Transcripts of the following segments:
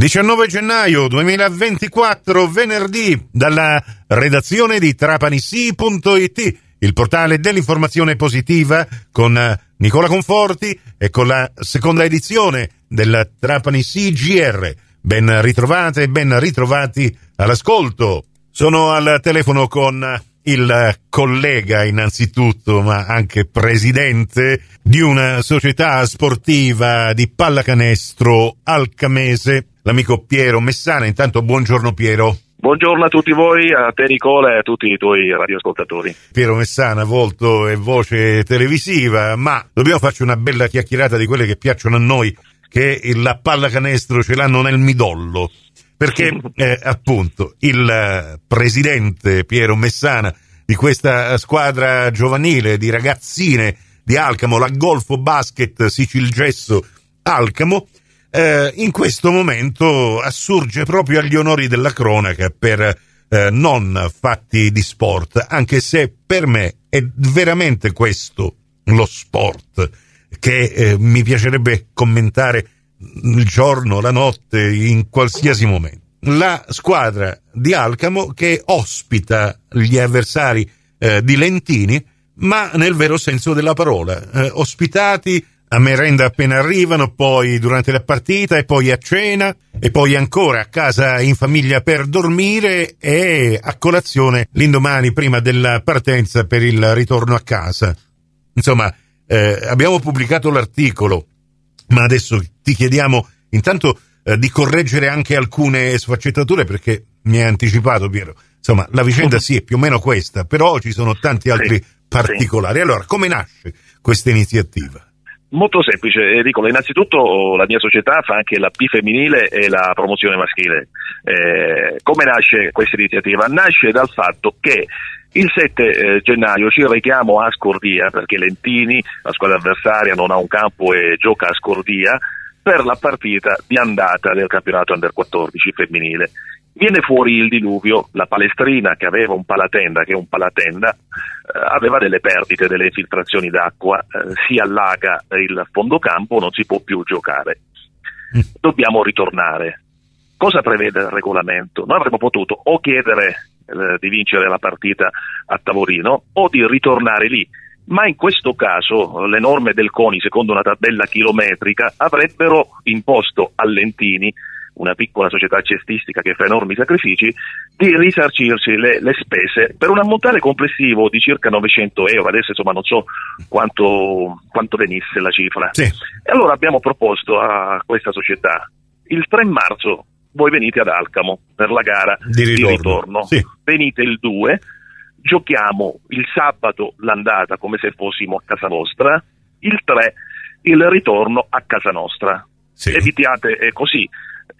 19 gennaio 2024, venerdì, dalla redazione di trapanisi.it, il portale dell'informazione positiva con Nicola Conforti e con la seconda edizione del Trapani CGR. Ben ritrovate e ben ritrovati all'ascolto. Sono al telefono con il collega innanzitutto, ma anche presidente di una società sportiva di pallacanestro alcamese, l'amico Piero Messana. Intanto buongiorno Piero. Buongiorno a tutti voi, a te Nicola e a tutti i tuoi radioascoltatori. Piero Messana, volto e voce televisiva, ma dobbiamo farci una bella chiacchierata di quelle che piacciono a noi, che la pallacanestro ce l'hanno nel midollo. Perché eh, appunto il presidente Piero Messana di questa squadra giovanile di ragazzine di Alcamo, la Golfo Basket Sicilgesso Alcamo, eh, in questo momento assurge proprio agli onori della cronaca per eh, non fatti di sport, anche se per me è veramente questo lo sport che eh, mi piacerebbe commentare il giorno, la notte, in qualsiasi momento. La squadra di Alcamo che ospita gli avversari eh, di Lentini, ma nel vero senso della parola, eh, ospitati a merenda appena arrivano, poi durante la partita e poi a cena e poi ancora a casa in famiglia per dormire e a colazione l'indomani prima della partenza per il ritorno a casa. Insomma, eh, abbiamo pubblicato l'articolo, ma adesso ti chiediamo intanto eh, di correggere anche alcune sfaccettature perché mi hai anticipato Piero. Insomma, la vicenda sì è più o meno questa, però ci sono tanti altri sì, particolari. Sì. Allora, come nasce questa iniziativa? Molto semplice, Enrico. Innanzitutto la mia società fa anche la P femminile e la promozione maschile. Eh, come nasce questa iniziativa? Nasce dal fatto che il 7 eh, gennaio ci rechiamo a Scordia perché Lentini, la squadra avversaria, non ha un campo e gioca a Scordia per la partita di andata del campionato Under 14 femminile. Viene fuori il diluvio, la palestrina che aveva un palatenda, che è un palatenda, eh, aveva delle perdite, delle infiltrazioni d'acqua, eh, si allaga il fondocampo, non si può più giocare. Dobbiamo ritornare. Cosa prevede il regolamento? Noi avremmo potuto o chiedere eh, di vincere la partita a tavolino o di ritornare lì, ma in questo caso le norme del CONI, secondo una tabella chilometrica, avrebbero imposto a Lentini una piccola società cestistica che fa enormi sacrifici, di risarcirci le, le, spese per un ammontare complessivo di circa 900 euro. Adesso insomma non so quanto, quanto venisse la cifra. Sì. E allora abbiamo proposto a questa società il 3 marzo voi venite ad Alcamo per la gara di ritorno. Di ritorno. Sì. Venite il 2, giochiamo il sabato l'andata come se fossimo a casa vostra, il 3 il ritorno a casa nostra. Sì. Evitiate è così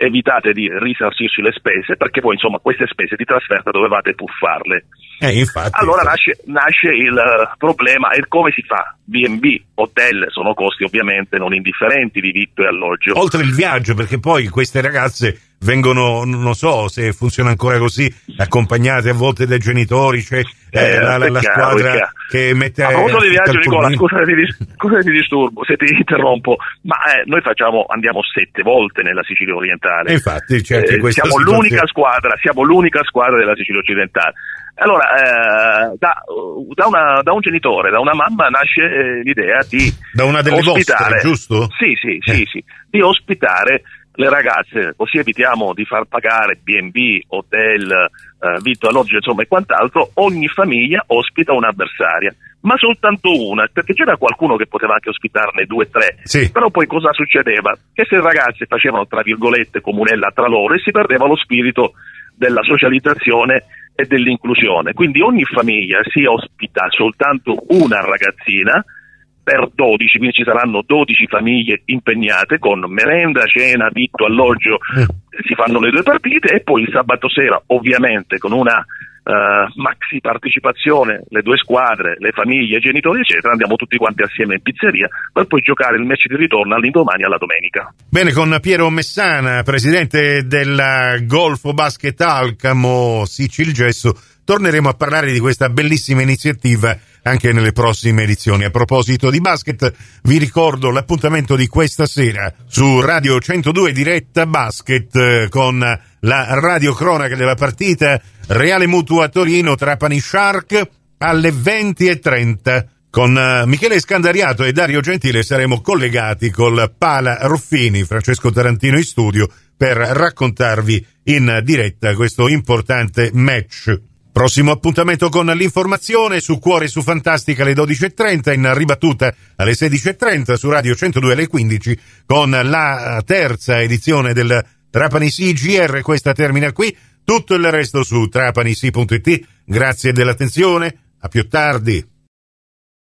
evitate di risarcirci le spese perché poi insomma queste spese di trasferta dovevate puffarle. Eh, infatti, allora nasce, nasce, il problema e come si fa? B&B, hotel sono costi ovviamente non indifferenti di vitto e alloggio. Oltre il viaggio perché poi queste ragazze vengono, non so se funziona ancora così, accompagnate a volte dai genitori, c'è eh, eh, la, la, la chiaro, squadra che mette... A proposito di viaggio, Nicola, scusa ti, scusa ti disturbo, se ti interrompo, ma eh, noi facciamo, andiamo sette volte nella Sicilia orientale. infatti, c'è anche eh, siamo l'unica squadra, siamo l'unica squadra della Sicilia occidentale. Allora, eh, da, da, una, da, un genitore, da una mamma nasce eh, l'idea di da una delle ospitare, vostre, giusto? Sì, sì, sì, sì, di ospitare le ragazze, così evitiamo di far pagare B&B, hotel, eh, vitto, alloggio, insomma e quant'altro, ogni famiglia ospita un'avversaria, ma soltanto una, perché c'era qualcuno che poteva anche ospitarne due o tre, sì. però poi cosa succedeva? Che se le ragazze facevano, tra virgolette, comunella tra loro e si perdeva lo spirito della socializzazione e dell'inclusione, quindi ogni famiglia si ospita soltanto una ragazzina, per 12, quindi ci saranno 12 famiglie impegnate con merenda, cena, vitto, alloggio, mm. si fanno le due partite e poi il sabato sera ovviamente con una uh, maxi partecipazione, le due squadre, le famiglie, i genitori eccetera, andiamo tutti quanti assieme in pizzeria per poi giocare il match di ritorno all'indomani alla domenica. Bene, con Piero Messana, presidente del Golfo Basket Alcamo Sicil Gesso, torneremo a parlare di questa bellissima iniziativa anche nelle prossime edizioni. A proposito di basket, vi ricordo l'appuntamento di questa sera su Radio 102 diretta basket eh, con la radio cronaca della partita Reale Mutua Torino Trapani Shark alle 20.30. Con eh, Michele Scandariato e Dario Gentile saremo collegati col Pala Ruffini, Francesco Tarantino in studio per raccontarvi in diretta questo importante match. Prossimo appuntamento con l'informazione su Cuore su Fantastica alle 12.30, in ribattuta alle 16.30 su Radio 102 alle 15 con la terza edizione del Trapani CGR. Questa termina qui, tutto il resto su trapanisi.it. Grazie dell'attenzione, a più tardi.